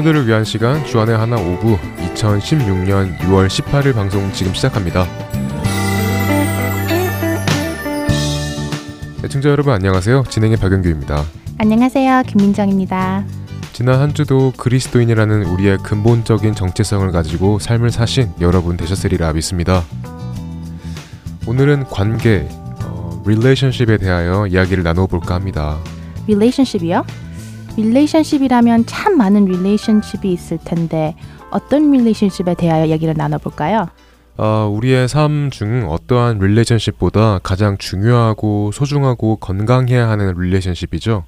청년들을 위한 시간 주안의 하나 오부 2016년 6월 18일 방송 지금 시작합니다. 애청자 여러분 안녕하세요. 진행의 박영규입니다. 안녕하세요. 김민정입니다. 지난 한 주도 그리스도인이라는 우리의 근본적인 정체성을 가지고 삶을 사신 여러분 되셨으리라 믿습니다. 오늘은 관계, 어, relationship에 대하여 이야기를 나눠볼까 합니다. relationship이요? Relationship이라면 참 많은 relationship이 있을 텐데 어떤 relationship에 대하여 얘기를 나눠볼까요? 어, 우리의 삶 중 어떠한 relationship보다 가장 중요하고 소중하고 건강해야 하는 relationship이죠.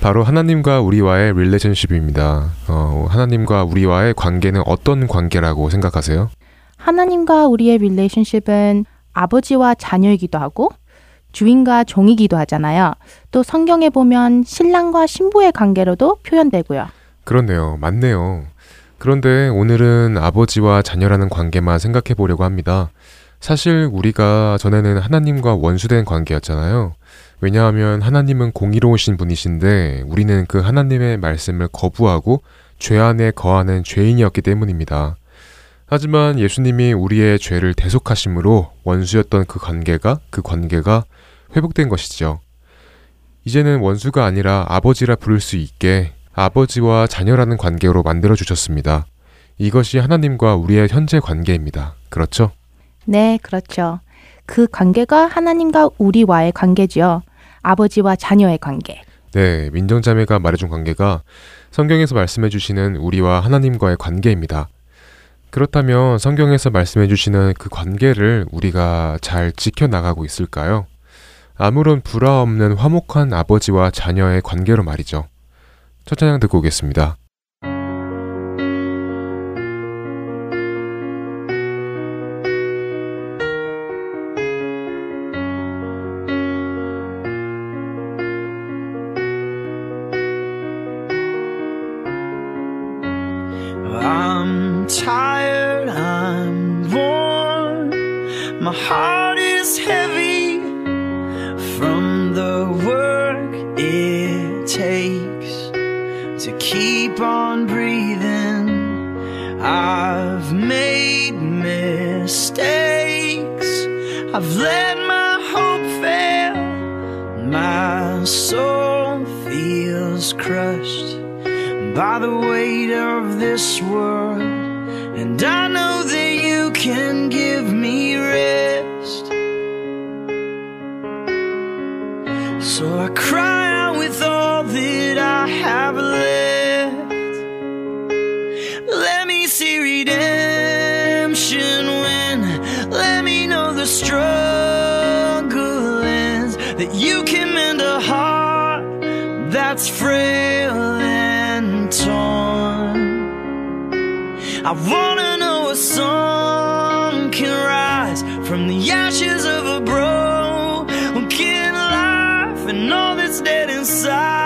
바로 하나님과 우리와의 relationship입니다. 어, 하나님과 우리와의 관계는 어떤 관계라고 생각하세요? 하나님과 우리의 relationship은 아버지와 자녀이기도 하고 주인과 종이기도 하잖아요. 또 성경에 보면 신랑과 신부의 관계로도 표현되고요. 그렇네요. 맞네요. 그런데 오늘은 아버지와 자녀라는 관계만 생각해 보려고 합니다. 사실 우리가 전에는 하나님과 원수된 관계였잖아요. 왜냐하면 하나님은 공의로우신 분이신데 우리는 그 하나님의 말씀을 거부하고 죄 안에 거하는 죄인이었기 때문입니다. 하지만 예수님이 우리의 죄를 대속하심으로 원수였던 그 관계가 그 관계가 회복된 것이죠. 이제는 원수가 아니라 아버지라 부를 수 있게 아버지와 자녀라는 관계로 만들어 주셨습니다. 이것이 하나님과 우리의 현재 관계입니다. 그렇죠? 네, 그렇죠. 그 관계가 하나님과 우리와의 관계지요. 아버지와 자녀의 관계. 네, 민정자매가 말해준 관계가 성경에서 말씀해 주시는 우리와 하나님과의 관계입니다. 그렇다면 성경에서 말씀해 주시는 그 관계를 우리가 잘 지켜나가고 있을까요? 아무런 불화 없는 화목한 아버지와 자녀의 관계로 말이죠. 첫 찬양 듣고 오겠습니다. I wanna know a song can rise from the ashes of a broken life, and all that's dead inside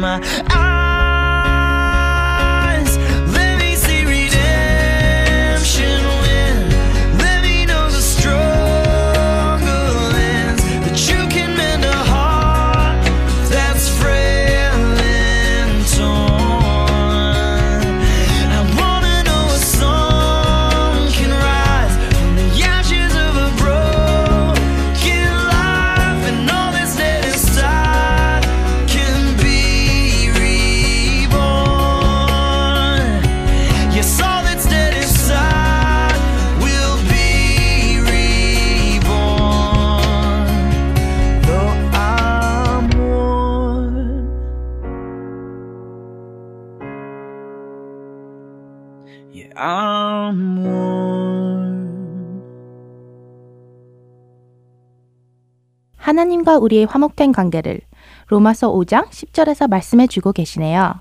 my 하나님과 우리의 화목된 관계를 로마서 5장 10절에서 말씀해 주고 계시네요.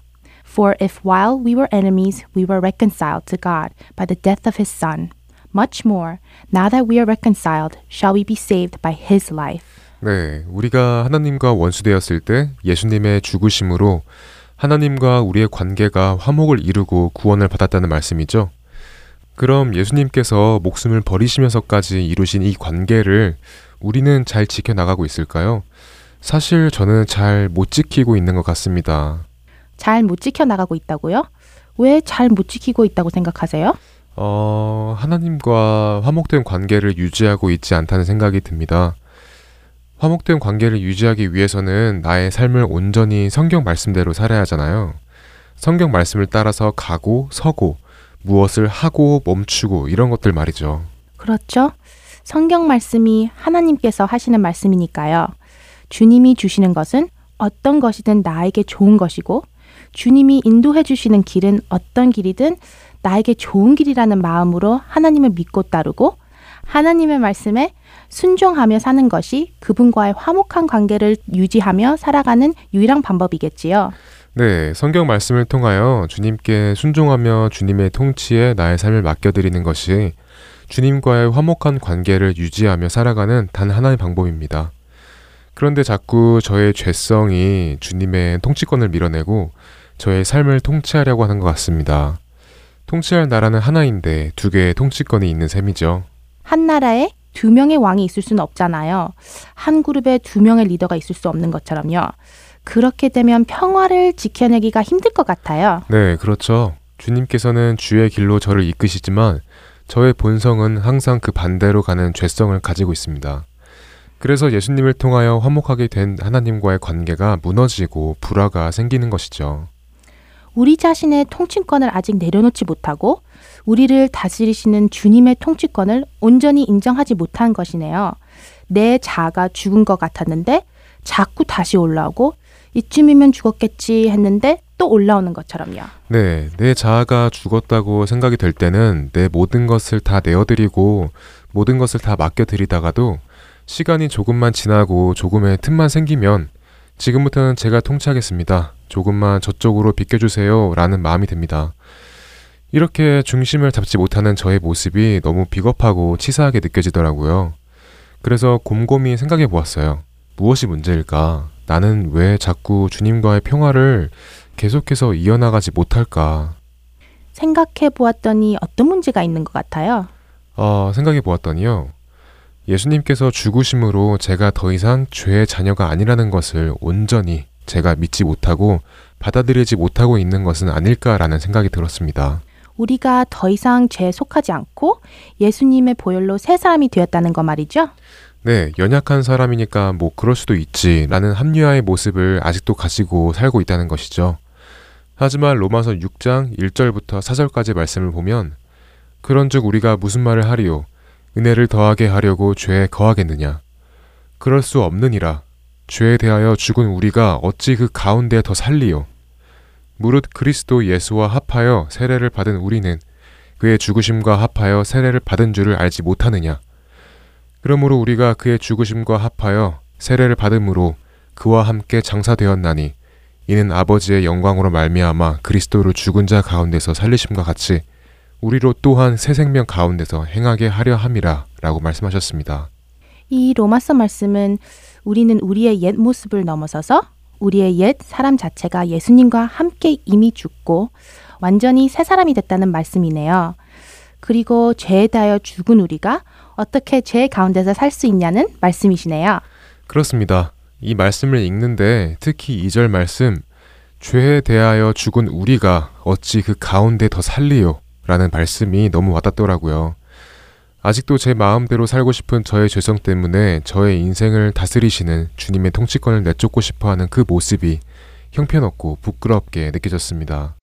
For if while we were enemies we were reconciled to God by the death of his son, much more now that we are reconciled shall we be saved by his life. 네, 우리가 하나님과 원수되었을 때 예수님의 죽으심으로 하나님과 우리의 관계가 화목을 이루고 구원을 받았다는 말씀이죠. 그럼 예수님께서 목숨을 버리시면서까지 이루신 이 관계를 우리는 잘 지켜나가고 있을까요? 사실 저는 잘 못 지키고 있는 것 같습니다. 잘 못 지켜 나가고 있다고요? 왜 잘 못 지키고 있다고 생각하세요? 어, 하나님과 화목된 관계를 유지하고 있지 않다는 생각이 듭니다. 화목된 관계를 유지하기 위해서는 나의 삶을 온전히 성경 말씀대로 살아야 하잖아요. 성경 말씀을 따라서 가고 서고 무엇을 하고 멈추고 이런 것들 말이죠. 그렇죠. 성경 말씀이 하나님께서 하시는 말씀이니까요. 주님이 주시는 것은 어떤 것이든 나에게 좋은 것이고, 주님이 인도해 주시는 길은 어떤 길이든 나에게 좋은 길이라는 마음으로 하나님을 믿고 따르고, 하나님의 말씀에 순종하며 사는 것이 그분과의 화목한 관계를 유지하며 살아가는 유일한 방법이겠지요. 네, 성경 말씀을 통하여 주님께 순종하며 주님의 통치에 나의 삶을 맡겨드리는 것이 주님과의 화목한 관계를 유지하며 살아가는 단 하나의 방법입니다. 그런데 자꾸 저의 죄성이 주님의 통치권을 밀어내고 저의 삶을 통치하려고 하는 것 같습니다. 통치할 나라는 하나인데 두 개의 통치권이 있는 셈이죠. 한 나라에 두 명의 왕이 있을 수는 없잖아요. 한 그룹에 두 명의 리더가 있을 수 없는 것처럼요. 그렇게 되면 평화를 지켜내기가 힘들 것 같아요. 네, 그렇죠. 주님께서는 주의 길로 저를 이끄시지만 저의 본성은 항상 그 반대로 가는 죄성을 가지고 있습니다. 그래서 예수님을 통하여 화목하게 된 하나님과의 관계가 무너지고 불화가 생기는 것이죠. 우리 자신의 통치권을 아직 내려놓지 못하고 우리를 다스리시는 주님의 통치권을 온전히 인정하지 못한 것이네요. 내 자아가 죽은 것 같았는데 자꾸 다시 올라오고 이쯤이면 죽었겠지 했는데 또 올라오는 것처럼요. 네, 내 자아가 죽었다고 생각이 될 때는 내 모든 것을 다 내어드리고 모든 것을 다 맡겨드리다가도 시간이 조금만 지나고 조금의 틈만 생기면 지금부터는 제가 통치하겠습니다. 조금만 저쪽으로 비켜주세요. 라는 마음이 듭니다. 이렇게 중심을 잡지 못하는 저의 모습이 너무 비겁하고 치사하게 느껴지더라고요. 그래서 곰곰이 생각해 보았어요. 무엇이 문제일까? 나는 왜 자꾸 주님과의 평화를 계속해서 이어나가지 못할까? 생각해 보았더니 어떤 문제가 있는 것 같아요. 어, 생각해 보았더니요. 예수님께서 죽으심으로 제가 더 이상 죄의 자녀가 아니라는 것을 온전히 제가 믿지 못하고 받아들이지 못하고 있는 것은 아닐까라는 생각이 들었습니다. 우리가 더 이상 죄에 속하지 않고 예수님의 보혈로 새 사람이 되었다는 거 말이죠. 네, 연약한 사람이니까 뭐 그럴 수도 있지라는 합리화의 모습을 아직도 가지고 살고 있다는 것이죠. 하지만 로마서 6장 1절부터 4절까지 말씀을 보면 그런즉 우리가 무슨 말을 하리요? 은혜를 더하게 하려고 죄에 거하겠느냐? 그럴 수 없느니라. 죄에 대하여 죽은 우리가 어찌 그 가운데 더 살리요? 무릇 그리스도 예수와 합하여 세례를 받은 우리는 그의 죽으심과 합하여 세례를 받은 줄을 알지 못하느냐? 그러므로 우리가 그의 죽으심과 합하여 세례를 받음으로 그와 함께 장사되었나니 이는 아버지의 영광으로 말미암아 그리스도를 죽은 자 가운데서 살리심과 같이 우리로 또한 새 생명 가운데서 행하게 하려 함이라라고 말씀하셨습니다. 이 로마서 말씀은 우리는 우리의 옛 모습을 넘어서서 우리의 옛 사람 자체가 예수님과 함께 이미 죽고 완전히 새 사람이 됐다는 말씀이네요. 그리고 죄에 대하여 죽은 우리가 어떻게 죄 가운데서 살 수 있냐는 말씀이시네요. 그렇습니다. 이 말씀을 읽는데 특히 2절 말씀 죄에 대하여 죽은 우리가 어찌 그 가운데 더 살리요 라는 말씀이 너무 와닿더라고요. 아직도 제 마음대로 살고 싶은 저의 죄성 때문에 저의 인생을 다스리시는 주님의 통치권을 내쫓고 싶어 하는 그 모습이 형편없고 부끄럽게 느껴졌습니다.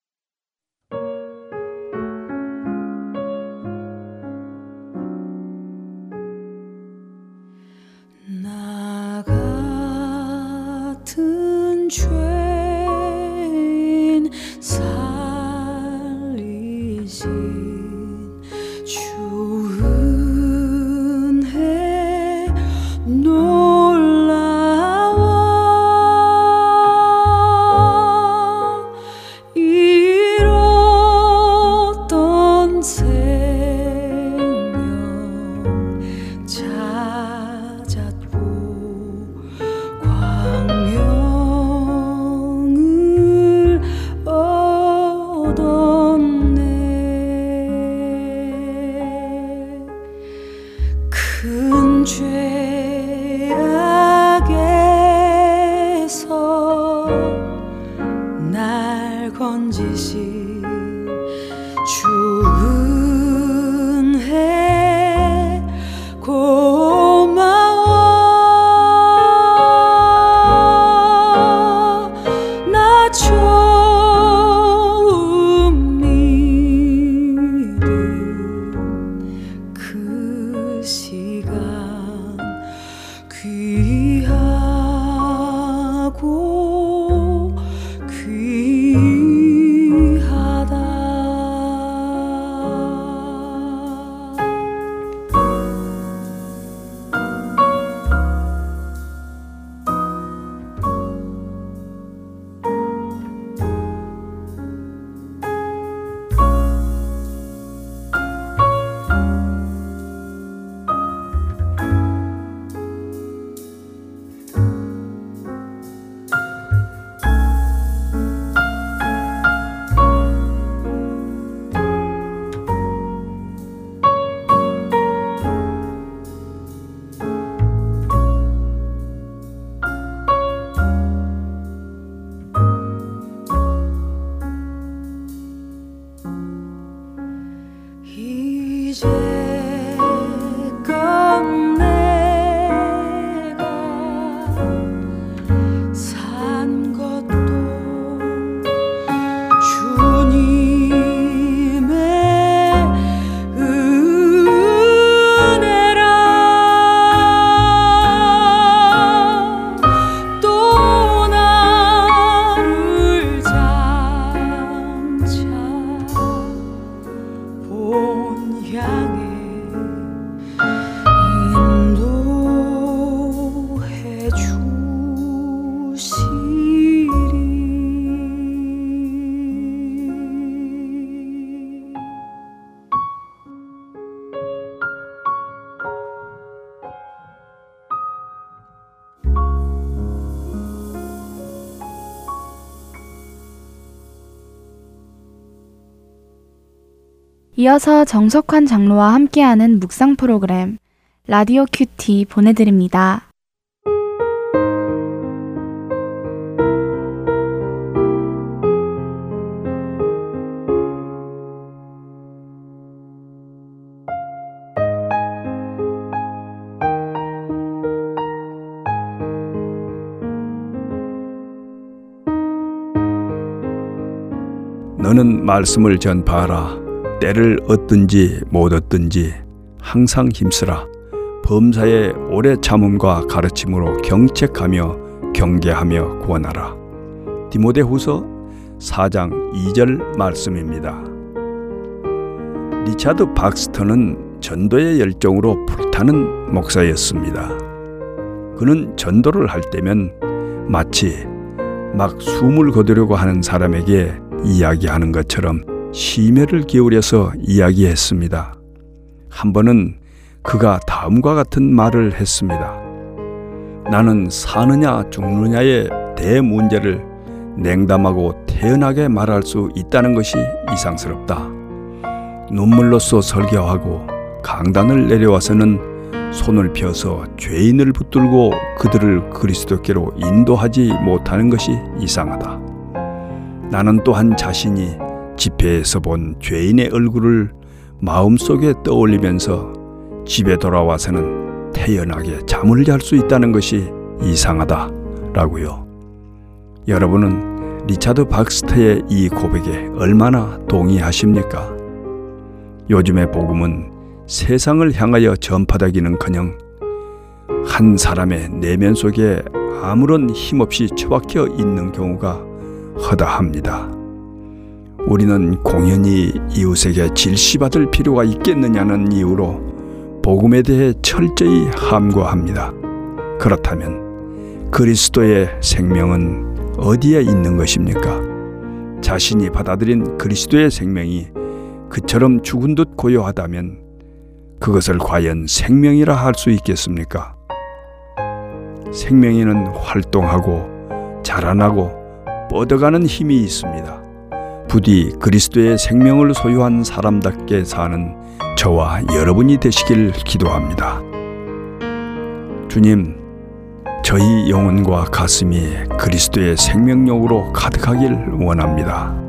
나 이어서 정석환 장로와 함께하는 묵상 프로그램 라디오 큐티 보내드립니다. 너는 말씀을 전파하라. 때를 얻든지 못 얻든지 항상 힘쓰라. 범사의 오래 참음과 가르침으로 경책하며 경계하며 구원하라. 디모데후서 4장 2절 말씀입니다. 리차드 박스터는 전도의 열정으로 불타는 목사였습니다. 그는 전도를 할 때면 마치 막 숨을 거두려고 하는 사람에게 이야기하는 것처럼 심혈을 기울여서 이야기했습니다. 한 번은 그가 다음과 같은 말을 했습니다. 나는 사느냐 죽느냐의 대문제를 냉담하고 태연하게 말할 수 있다는 것이 이상스럽다. 눈물로써 설교하고 강단을 내려와서는 손을 펴서 죄인을 붙들고 그들을 그리스도께로 인도하지 못하는 것이 이상하다. 나는 또한 자신이 집회에서 본 죄인의 얼굴을 마음속에 떠올리면서 집에 돌아와서는 태연하게 잠을 잘 수 있다는 것이 이상하다. 라고요. 여러분은 리차드 박스터의 이 고백에 얼마나 동의하십니까? 요즘의 복음은 세상을 향하여 전파되기는커녕 한 사람의 내면 속에 아무런 힘없이 처박혀 있는 경우가 허다합니다. 우리는 공연히 이웃에게 질시받을 필요가 있겠느냐는 이유로 복음에 대해 철저히 함구합니다. 그렇다면 그리스도의 생명은 어디에 있는 것입니까? 자신이 받아들인 그리스도의 생명이 그처럼 죽은 듯 고요하다면 그것을 과연 생명이라 할 수 있겠습니까? 생명에는 활동하고 자라나고 뻗어가는 힘이 있습니다. 부디 그리스도의 생명을 소유한 사람답게 사는 저와 여러분이 되시길 기도합니다. 주님, 저희 영혼과 가슴이 그리스도의 생명력으로 가득하길 원합니다.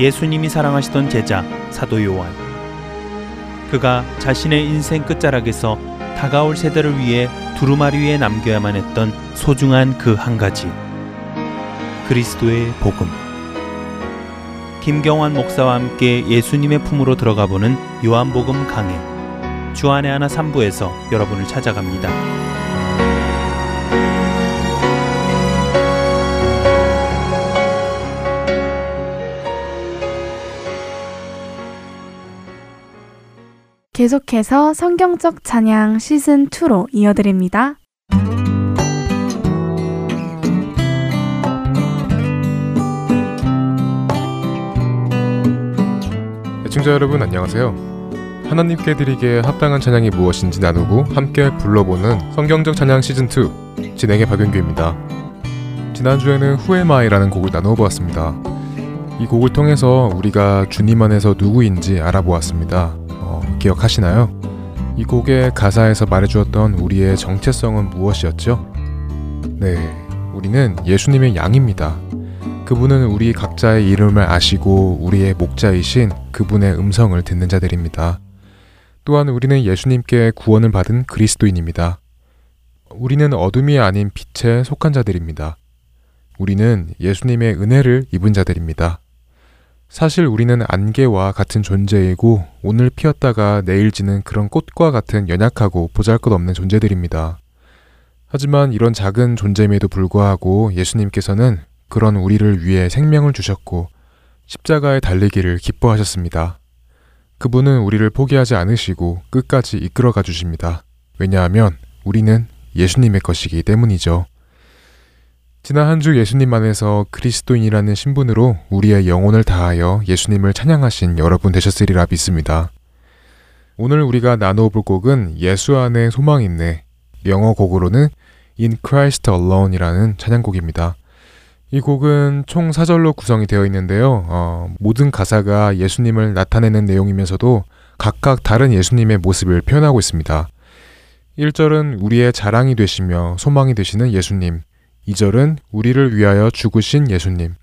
예수님이 사랑하시던 제자 사도 요한. 그가 자신의 인생 끝자락에서 다가올 세대를 위해 두루마리 위에 남겨야만 했던 소중한 그 한 가지. 그리스도의 복음. 김경환 목사와 함께 예수님의 품으로 들어가 보는 요한복음 강해. 주안의 하나 3부에서 여러분을 찾아갑니다. 계속해서 성경적 찬양 시즌 2로 이어드립니다. 애청자 여러분 안녕하세요. 하나님께 드리기에 합당한 찬양이 무엇인지 나누고 함께 불러보는 성경적 찬양 시즌 2 진행의 박윤규입니다. 지난주에는 후에마이라는 곡을 나누어 보았습니다. 이 곡을 통해서 우리가 주님 안에서 누구인지 알아보았습니다. 어, 기억하시나요? 이 곡의 가사에서 말해주었던 우리의 정체성은 무엇이었죠? 네, 우리는 예수님의 양입니다. 그분은 우리 각자의 이름을 아시고 우리의 목자이신 그분의 음성을 듣는 자들입니다. 또한 우리는 예수님께 구원을 받은 그리스도인입니다. 우리는 어둠이 아닌 빛에 속한 자들입니다. 우리는 예수님의 은혜를 입은 자들입니다. 사실 우리는 안개와 같은 존재이고 오늘 피었다가 내일 지는 그런 꽃과 같은 연약하고 보잘것없는 존재들입니다. 하지만 이런 작은 존재임에도 불구하고 예수님께서는 그런 우리를 위해 생명을 주셨고 십자가에 달리기를 기뻐하셨습니다. 그분은 우리를 포기하지 않으시고 끝까지 이끌어가 주십니다. 왜냐하면 우리는 예수님의 것이기 때문이죠. 지난 한 주 예수님 안에서 그리스도인이라는 신분으로 우리의 영혼을 다하여 예수님을 찬양하신 여러분 되셨으리라 믿습니다. 오늘 우리가 나누어 볼 곡은 예수 안에 소망 있네. 영어 곡으로는 In Christ Alone이라는 찬양곡입니다. 이 곡은 총 4절로 구성이 되어 있는데요. 어, 모든 가사가 예수님을 나타내는 내용이면서도 각각 다른 예수님의 모습을 표현하고 있습니다. 1절은 우리의 자랑이 되시며 소망이 되시는 예수님. 2절은 우리를 위하여 죽으신 예수님.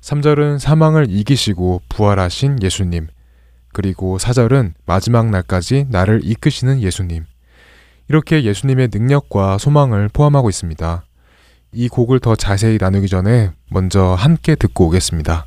3절은 사망을 이기시고 부활하신 예수님. 그리고 4절은 마지막 날까지 나를 이끄시는 예수님. 이렇게 예수님의 능력과 소망을 포함하고 있습니다. 이 곡을 더 자세히 나누기 전에 먼저 함께 듣고 오겠습니다.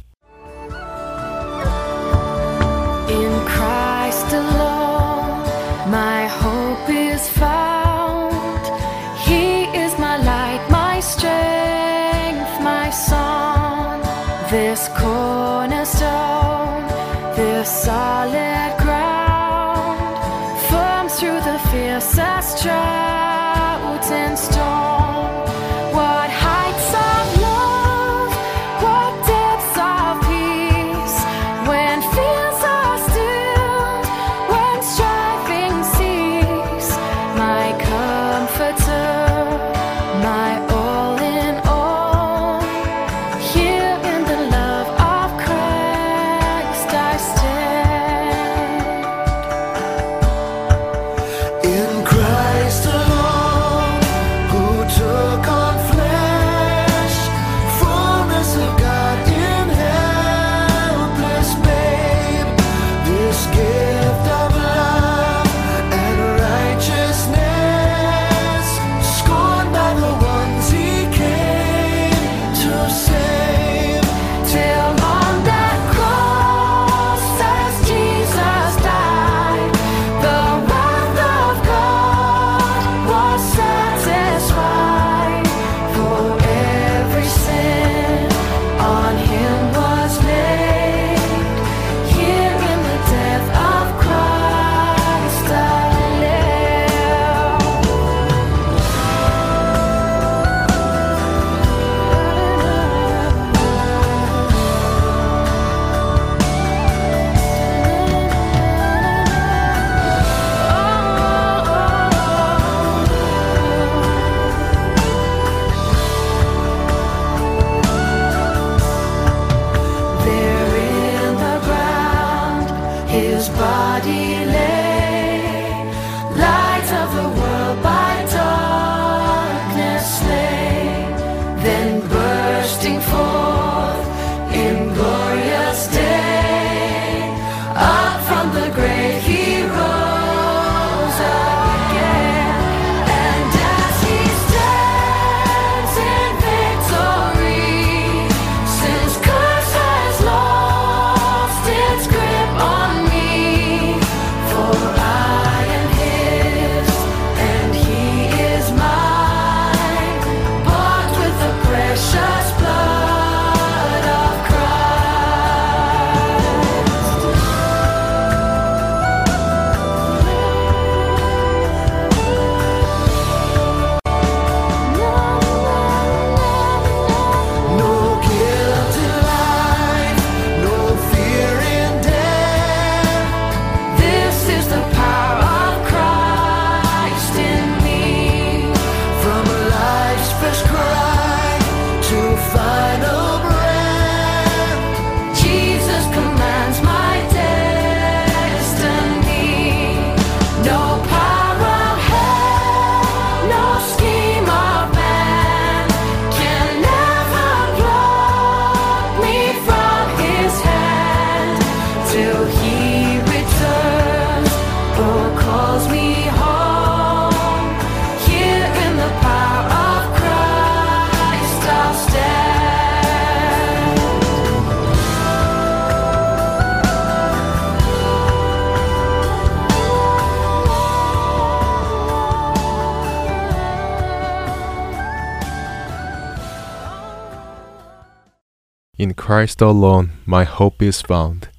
In Christ alone my hope is found.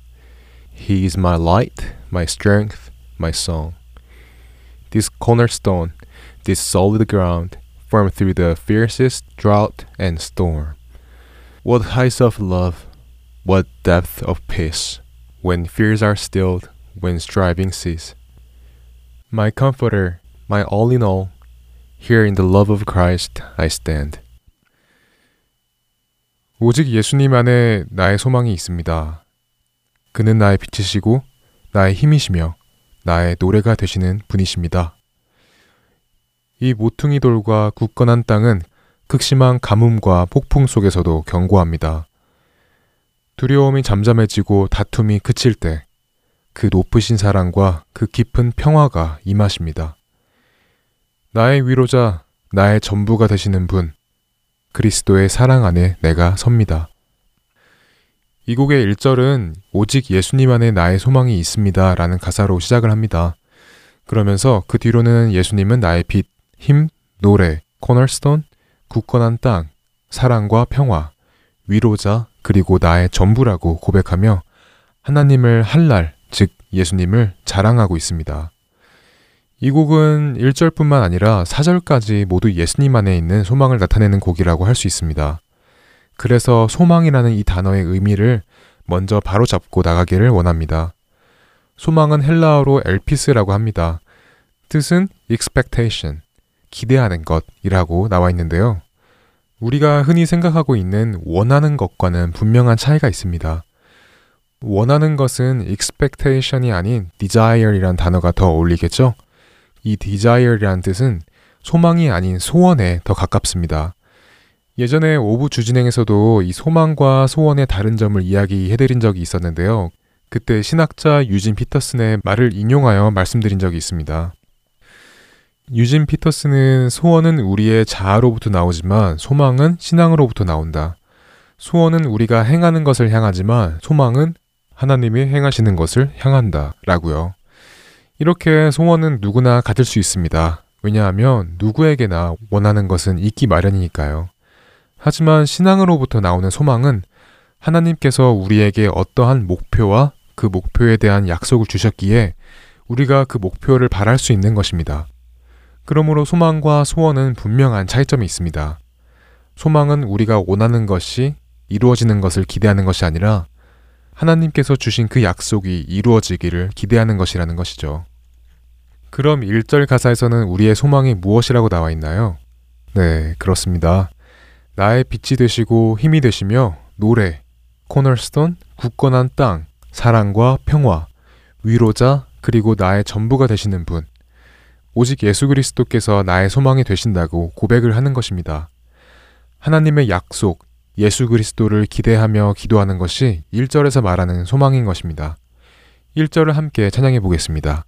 He is my light, my strength, my song. This cornerstone, this solid ground, firm through the fiercest drought and storm. What heights of love, what depth of peace, when fears are stilled, when striving cease. My comforter, my all in all, here in the love of Christ I stand. 오직 예수님 안에 나의 소망이 있습니다. 그는 나의 빛이시고 나의 힘이시며 나의 노래가 되시는 분이십니다. 이 모퉁이 돌과 굳건한 땅은 극심한 가뭄과 폭풍 속에서도 견고합니다. 두려움이 잠잠해지고 다툼이 그칠 때 그 높으신 사랑과 그 깊은 평화가 임하십니다. 나의 위로자, 나의 전부가 되시는 분, 그리스도의 사랑 안에 내가 섭니다. 이 곡의 1절은 오직 예수님 안에 나의 소망이 있습니다 라는 가사로 시작을 합니다. 그러면서 그 뒤로는 예수님은 나의 빛, 힘, 노래, 코널스톤, 굳건한 땅, 사랑과 평화, 위로자, 그리고 나의 전부라고 고백하며 하나님을 할날, 즉 예수님을 자랑하고 있습니다. 이 곡은 1절뿐만 아니라 4절까지 모두 예수님 안에 있는 소망을 나타내는 곡이라고 할 수 있습니다. 그래서 소망이라는 이 단어의 의미를 먼저 바로 잡고 나가기를 원합니다. 소망은 헬라어로 엘피스라고 합니다. 뜻은 expectation, 기대하는 것이라고 나와 있는데요. 우리가 흔히 생각하고 있는 원하는 것과는 분명한 차이가 있습니다. 원하는 것은 expectation이 아닌 desire이란 단어가 더 어울리겠죠? 이 desire이란 뜻은 소망이 아닌 소원에 더 가깝습니다. 예전에 오부 주진행에서도 이 소망과 소원의 다른 점을 이야기해드린 적이 있었는데요. 그때 신학자 유진 피터슨의 말을 인용하여 말씀드린 적이 있습니다. 유진 피터슨은 소원은 우리의 자아로부터 나오지만 소망은 신앙으로부터 나온다. 소원은 우리가 행하는 것을 향하지만 소망은 하나님이 행하시는 것을 향한다. 라고요. 이렇게 소원은 누구나 가질 수 있습니다. 왜냐하면 누구에게나 원하는 것은 있기 마련이니까요. 하지만 신앙으로부터 나오는 소망은 하나님께서 우리에게 어떠한 목표와 그 목표에 대한 약속을 주셨기에 우리가 그 목표를 바랄 수 있는 것입니다. 그러므로 소망과 소원은 분명한 차이점이 있습니다. 소망은 우리가 원하는 것이 이루어지는 것을 기대하는 것이 아니라 하나님께서 주신 그 약속이 이루어지기를 기대하는 것이라는 것이죠. 그럼 1절 가사에서는 우리의 소망이 무엇이라고 나와 있나요? 네, 그렇습니다. 나의 빛이 되시고 힘이 되시며 노래, 코널스톤, 굳건한 땅, 사랑과 평화, 위로자, 그리고 나의 전부가 되시는 분. 오직 예수 그리스도께서 나의 소망이 되신다고 고백을 하는 것입니다. 하나님의 약속, 예수 그리스도를 기대하며 기도하는 것이 1절에서 말하는 소망인 것입니다. 1절을 함께 찬양해 보겠습니다.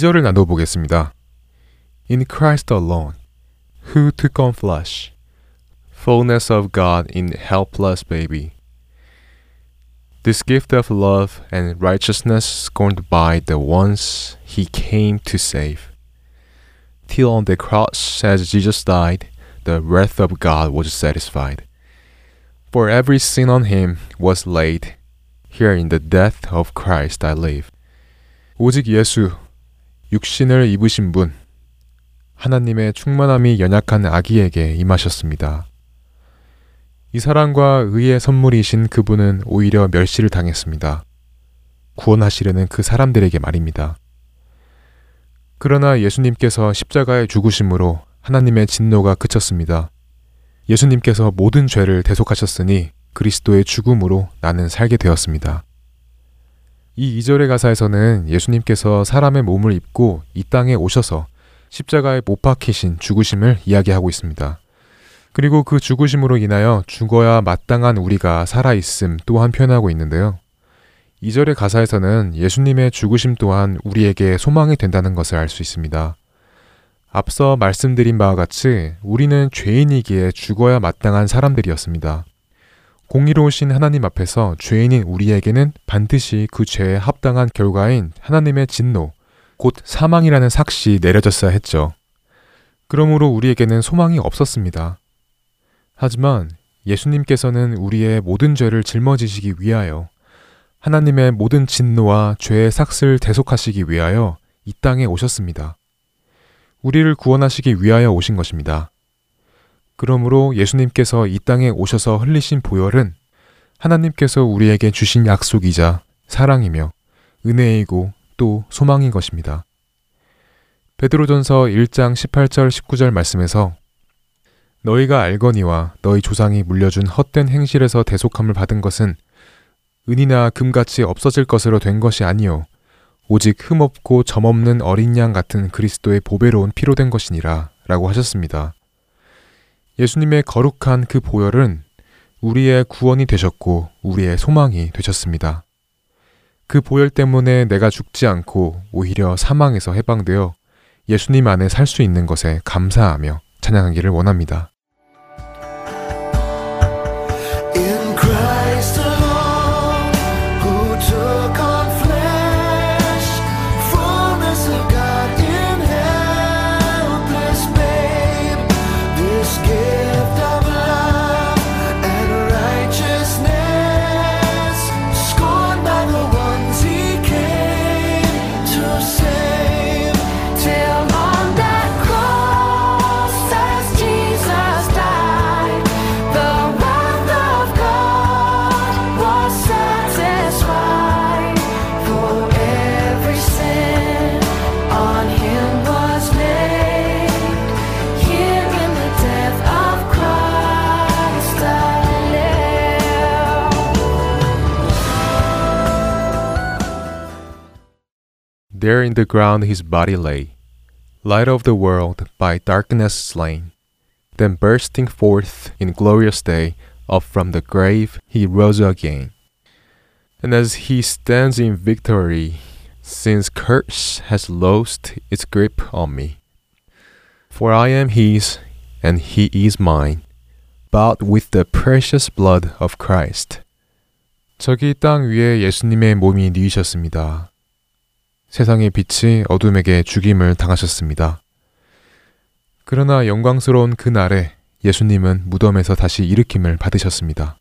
2절을 나눠 보겠습니다. In Christ alone, who took on flesh, fullness of God in helpless baby. This gift of love and righteousness scorned by the ones he came to save. Till on the cross, as Jesus died, the wrath of God was satisfied. For every sin on him was laid. Here in the death of Christ I live. 오직 예수, 육신을 입으신 분, 하나님의 충만함이 연약한 아기에게 임하셨습니다. 이 사랑과 의의 선물이신 그분은 오히려 멸시를 당했습니다. 구원하시려는 그 사람들에게 말입니다. 그러나 예수님께서 십자가의 죽으심으로 하나님의 진노가 그쳤습니다. 예수님께서 모든 죄를 대속하셨으니 그리스도의 죽음으로 나는 살게 되었습니다. 이 2절의 가사에서는 예수님께서 사람의 몸을 입고 이 땅에 오셔서 십자가에 못 박히신 죽으심을 이야기하고 있습니다. 그리고 그 죽으심으로 인하여 죽어야 마땅한 우리가 살아있음 또한 표현하고 있는데요. 2절의 가사에서는 예수님의 죽으심 또한 우리에게 소망이 된다는 것을 알 수 있습니다. 앞서 말씀드린 바와 같이 우리는 죄인이기에 죽어야 마땅한 사람들이었습니다. 공의로우신 하나님 앞에서 죄인인 우리에게는 반드시 그 죄에 합당한 결과인 하나님의 진노, 곧 사망이라는 삭시 내려졌어야 했죠. 그러므로 우리에게는 소망이 없었습니다. 하지만 예수님께서는 우리의 모든 죄를 짊어지시기 위하여 하나님의 모든 진노와 죄의 삭슬 대속하시기 위하여 이 땅에 오셨습니다. 우리를 구원하시기 위하여 오신 것입니다. 그러므로 예수님께서 이 땅에 오셔서 흘리신 보혈은 하나님께서 우리에게 주신 약속이자 사랑이며 은혜이고 또 소망인 것입니다. 베드로전서 1장 18절 19절 말씀에서 너희가 알거니와 너희 조상이 물려준 헛된 행실에서 대속함을 받은 것은 은이나 금같이 없어질 것으로 된 것이 아니요 오직 흠없고 점없는 어린 양 같은 그리스도의 보배로운 피로 된 것이니라 라고 하셨습니다. 예수님의 거룩한 그 보혈은 우리의 구원이 되셨고 우리의 소망이 되셨습니다. 그 보혈 때문에 내가 죽지 않고 오히려 사망에서 해방되어 예수님 안에 살 수 있는 것에 감사하며 찬양하기를 원합니다. in the ground his body lay, light of the world by darkness slain. Then bursting forth in glorious day, up from the grave he rose again. And as he stands in victory, sin's curse has lost its grip on me. For I am his, and he is mine, bought with the precious blood of Christ. 저기 땅 위에 예수님의 몸이 누이셨습니다. 세상의 빛이 어둠에게 죽임을 당하셨습니다. 그러나 영광스러운 그날에 예수님은 무덤에서 다시 일으킴을 받으셨습니다.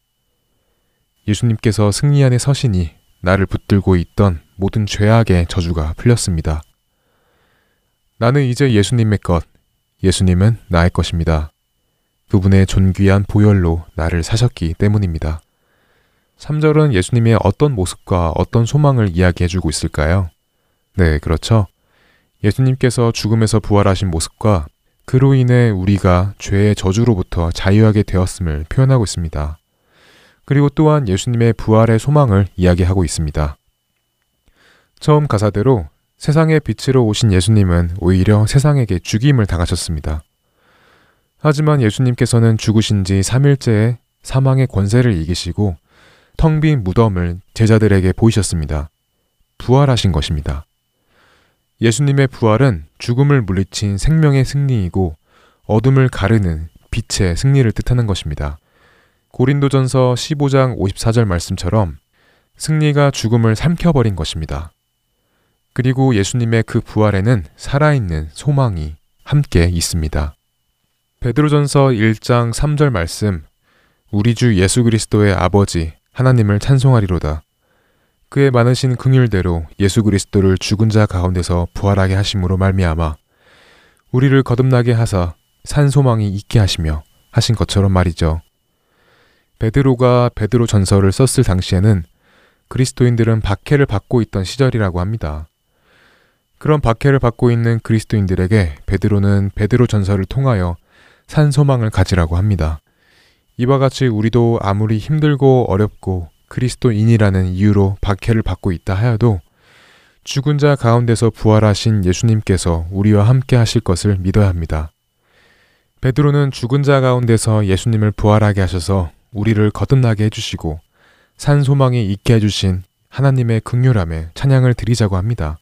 예수님께서 승리 안에 서시니 나를 붙들고 있던 모든 죄악의 저주가 풀렸습니다. 나는 이제 예수님의 것, 예수님은 나의 것입니다. 그분의 존귀한 보혈로 나를 사셨기 때문입니다. 3절은 예수님의 어떤 모습과 어떤 소망을 이야기해주고 있을까요? 네, 그렇죠. 예수님께서 죽음에서 부활하신 모습과 그로 인해 우리가 죄의 저주로부터 자유하게 되었음을 표현하고 있습니다. 그리고 또한 예수님의 부활의 소망을 이야기하고 있습니다. 처음 가사대로 세상의 빛으로 오신 예수님은 오히려 세상에게 죽임을 당하셨습니다. 하지만 예수님께서는 죽으신 지 3일째에 사망의 권세를 이기시고 텅 빈 무덤을 제자들에게 보이셨습니다. 부활하신 것입니다. 예수님의 부활은 죽음을 물리친 생명의 승리이고 어둠을 가르는 빛의 승리를 뜻하는 것입니다. 고린도전서 15장 54절 말씀처럼 승리가 죽음을 삼켜버린 것입니다. 그리고 예수님의 그 부활에는 살아있는 소망이 함께 있습니다. 베드로전서 1장 3절 말씀 우리 주 예수 그리스도의 아버지 하나님을 찬송하리로다. 그의 많으신 긍휼대로 예수 그리스도를 죽은 자 가운데서 부활하게 하심으로 말미암아 우리를 거듭나게 하사 산 소망이 있게 하시며 하신 것처럼 말이죠. 베드로가 베드로 전서를 썼을 당시에는 그리스도인들은 박해를 받고 있던 시절이라고 합니다. 그런 박해를 받고 있는 그리스도인들에게 베드로는 베드로 전설을 통하여 산 소망을 가지라고 합니다. 이와 같이 우리도 아무리 힘들고 어렵고 그리스도인이라는 이유로 박해를 받고 있다 하여도 죽은 자 가운데서 부활하신 예수님께서 우리와 함께 하실 것을 믿어야 합니다. 베드로는 죽은 자 가운데서 예수님을 부활하게 하셔서 우리를 거듭나게 해주시고 산 소망이 있게 해주신 하나님의 극률함에 찬양을 드리자고 합니다.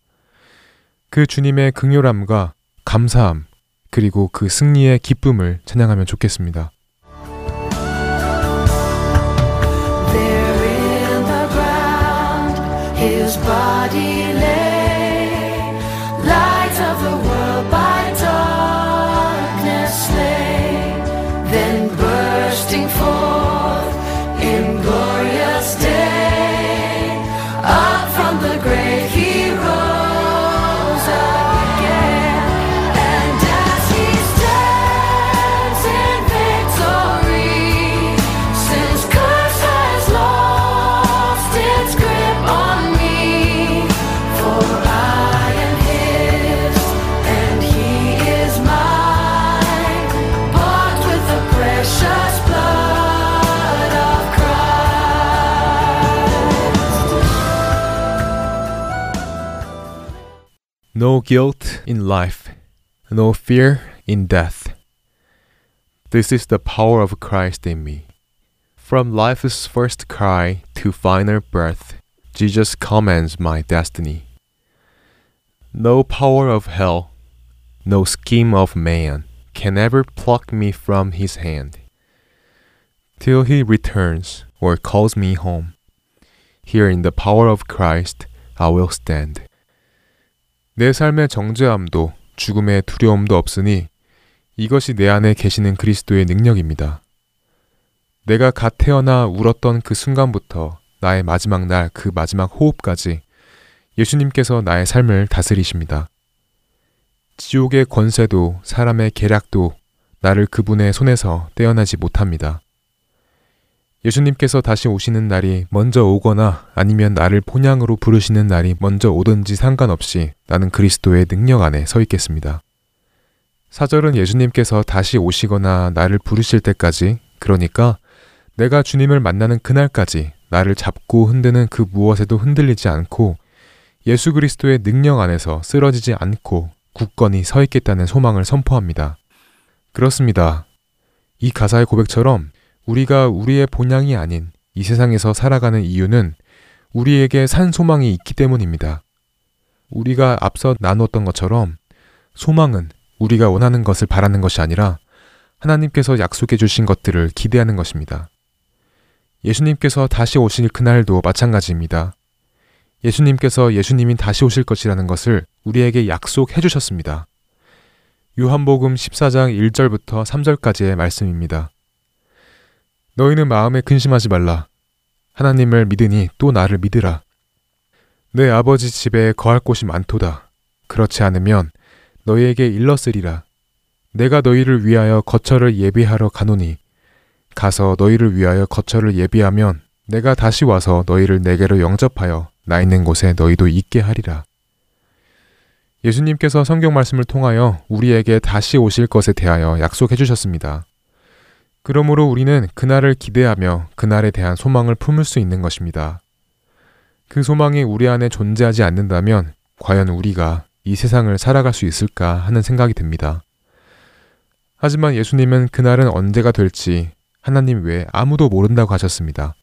그 주님의 극률함과 감사함 그리고 그 승리의 기쁨을 찬양하면 좋겠습니다. Body No guilt in life, no fear in death. This is the power of Christ in me. From life's first cry to final breath, Jesus commands my destiny. No power of hell, no scheme of man can ever pluck me from his hand. Till he returns or calls me home, here in the power of Christ I will stand. 내 삶의 정죄함도 죽음의 두려움도 없으니 이것이 내 안에 계시는 그리스도의 능력입니다. 내가 갓 태어나 울었던 그 순간부터 나의 마지막 날 그 마지막 호흡까지 예수님께서 나의 삶을 다스리십니다. 지옥의 권세도 사람의 계략도 나를 그분의 손에서 떼어나지 못합니다. 예수님께서 다시 오시는 날이 먼저 오거나 아니면 나를 본향으로 부르시는 날이 먼저 오든지 상관없이 나는 그리스도의 능력 안에 서 있겠습니다. 사절은 예수님께서 다시 오시거나 나를 부르실 때까지, 그러니까 내가 주님을 만나는 그날까지 나를 잡고 흔드는 그 무엇에도 흔들리지 않고 예수 그리스도의 능력 안에서 쓰러지지 않고 굳건히 서 있겠다는 소망을 선포합니다. 그렇습니다. 이 가사의 고백처럼 우리가 우리의 본향이 아닌 이 세상에서 살아가는 이유는 우리에게 산 소망이 있기 때문입니다. 우리가 앞서 나누었던 것처럼 소망은 우리가 원하는 것을 바라는 것이 아니라 하나님께서 약속해 주신 것들을 기대하는 것입니다. 예수님께서 다시 오실 그날도 마찬가지입니다. 예수님께서 예수님이 다시 오실 것이라는 것을 우리에게 약속해 주셨습니다. 요한복음 14장 1절부터 3절까지의 말씀입니다. 너희는 마음에 근심하지 말라. 하나님을 믿으니 또 나를 믿으라. 내 아버지 집에 거할 곳이 많도다. 그렇지 않으면 너희에게 일렀으리라. 내가 너희를 위하여 거처를 예비하러 가노니 가서 너희를 위하여 거처를 예비하면 내가 다시 와서 너희를 내게로 영접하여 나 있는 곳에 너희도 있게 하리라. 예수님께서 성경 말씀을 통하여 우리에게 다시 오실 것에 대하여 약속해 주셨습니다. 그러므로 우리는 그날을 기대하며 그날에 대한 소망을 품을 수 있는 것입니다. 그 소망이 우리 안에 존재하지 않는다면 과연 우리가 이 세상을 살아갈 수 있을까 하는 생각이 듭니다. 하지만 예수님은 그날은 언제가 될지 하나님 외에 아무도 모른다고 하셨습니다.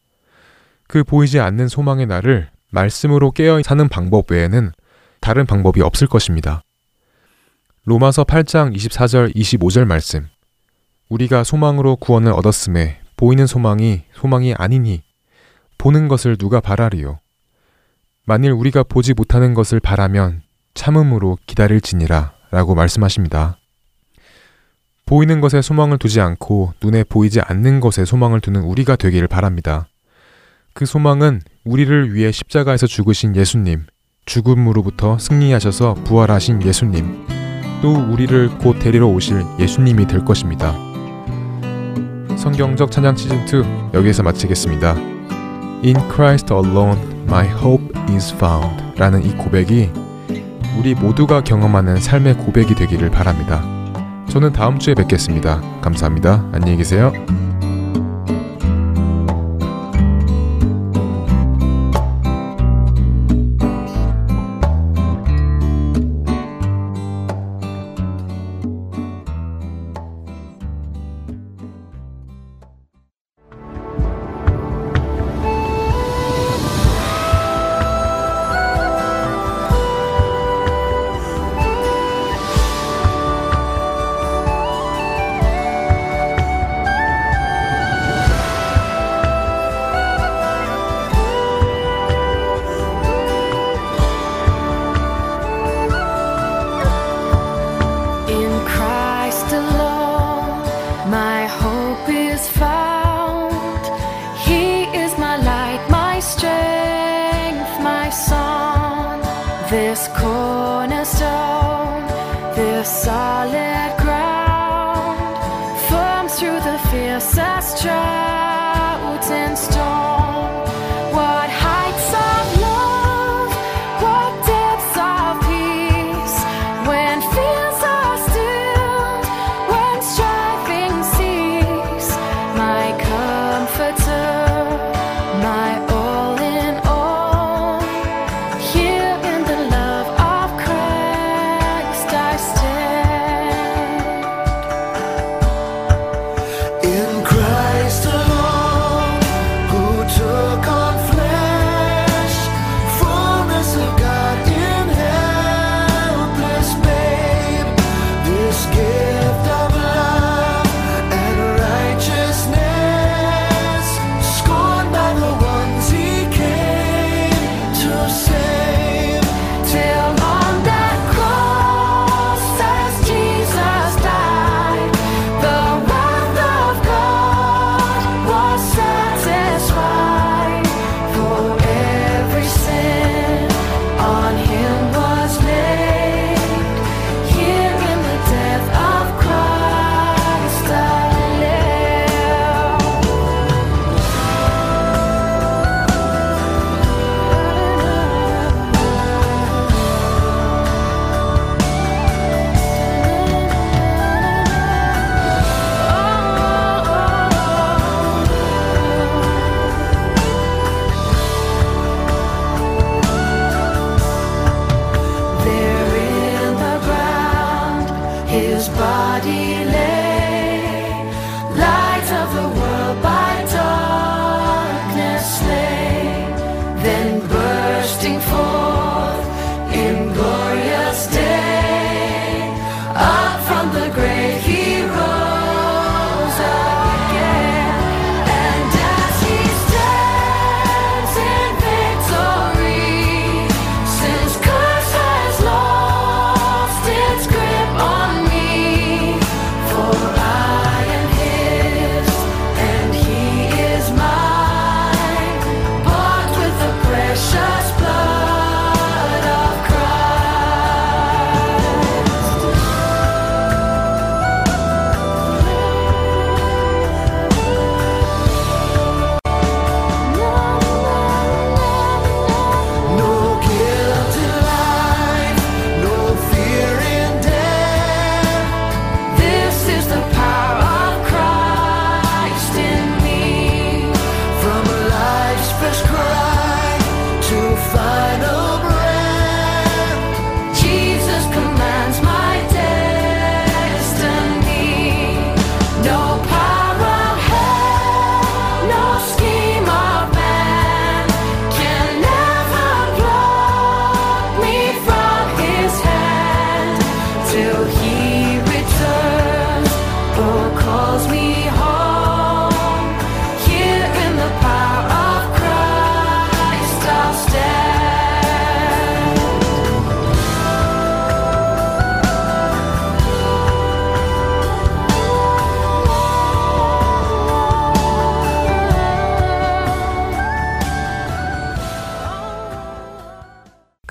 그 보이지 않는 소망의 날을 말씀으로 깨어 사는 방법 외에는 다른 방법이 없을 것입니다. 로마서 8장 24절 25절 말씀. 우리가 소망으로 구원을 얻었음에 보이는 소망이 소망이 아니니 보는 것을 누가 바라리요. 만일 우리가 보지 못하는 것을 바라면 참음으로 기다릴지니라 라고 말씀하십니다. 보이는 것에 소망을 두지 않고 눈에 보이지 않는 것에 소망을 두는 우리가 되기를 바랍니다. 그 소망은 우리를 위해 십자가에서 죽으신 예수님, 죽음으로부터 승리하셔서 부활하신 예수님, 또 우리를 곧 데리러 오실 예수님이 될 것입니다. 성경적 찬양 시즌 2 여기에서 마치겠습니다. In Christ alone my hope is found 라는 이 고백이 우리 모두가 경험하는 삶의 고백이 되기를 바랍니다. 저는 다음 주에 뵙겠습니다. 감사합니다. 안녕히 계세요.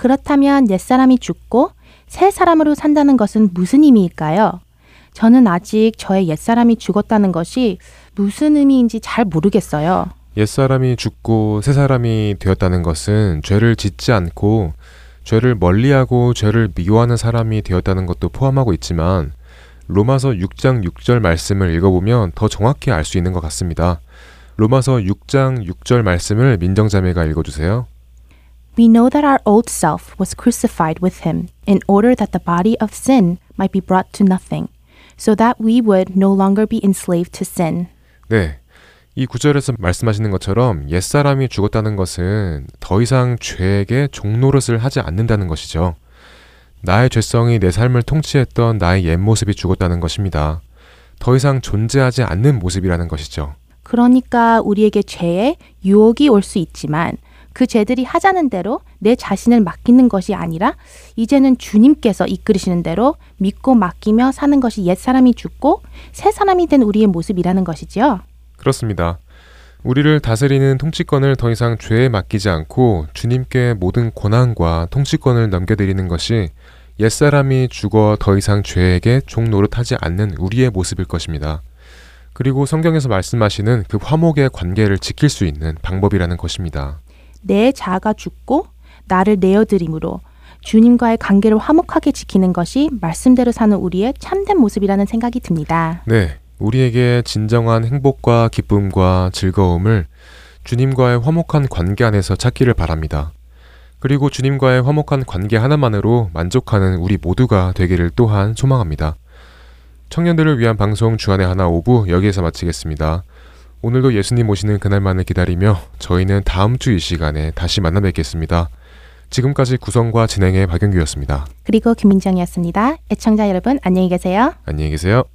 그렇다면 옛사람이 죽고 새 사람으로 산다는 것은 무슨 의미일까요? 저는 아직 저의 옛사람이 죽었다는 것이 무슨 의미인지 잘 모르겠어요. 옛사람이 죽고 새 사람이 되었다는 것은 죄를 짓지 않고 죄를 멀리하고 죄를 미워하는 사람이 되었다는 것도 포함하고 있지만 로마서 6장 6절 말씀을 읽어보면 더 정확히 알 수 있는 것 같습니다. 로마서 6장 6절 말씀을 민정자매가 읽어주세요. We know that our old self was crucified with him in order that the body of sin might be brought to nothing, so that we would no longer be enslaved to sin. 네. 이 구절에서 말씀하시는 것처럼 옛사람이 죽었다는 것은 더 이상 죄에게 종노릇을 하지 않는다는 것이죠. 나의 죄성이 내 삶을 통치했던 나의 옛 모습이 죽었다는 것입니다. 더 이상 존재하지 않는 모습이라는 것이죠. 그러니까 우리에게 죄에 유혹이 올 수 있지만 그 죄들이 하자는 대로 내 자신을 맡기는 것이 아니라 이제는 주님께서 이끌으시는 대로 믿고 맡기며 사는 것이 옛 사람이 죽고 새 사람이 된 우리의 모습이라는 것이지요. 그렇습니다. 우리를 다스리는 통치권을 더 이상 죄에 맡기지 않고 주님께 모든 권한과 통치권을 넘겨드리는 것이 옛사람이 죽어 더 이상 죄에게 종 노릇하지 않는 우리의 모습일 것입니다. 그리고 성경에서 말씀하시는 그 화목의 관계를 지킬 수 있는 방법이라는 것입니다. 내 자아가 죽고 나를 내어드림으로 주님과의 관계를 화목하게 지키는 것이 말씀대로 사는 우리의 참된 모습이라는 생각이 듭니다. 네, 우리에게 진정한 행복과 기쁨과 즐거움을 주님과의 화목한 관계 안에서 찾기를 바랍니다. 그리고 주님과의 화목한 관계 하나만으로 만족하는 우리 모두가 되기를 또한 소망합니다. 청년들을 위한 방송 주안의 하나 오부 여기에서 마치겠습니다. 오늘도 예수님 오시는 그날만을 기다리며 저희는 다음 주 이 시간에 다시 만나 뵙겠습니다. 지금까지 구성과 진행의 박영규였습니다. 그리고 김민정이었습니다. 애청자 여러분 안녕히 계세요. 안녕히 계세요.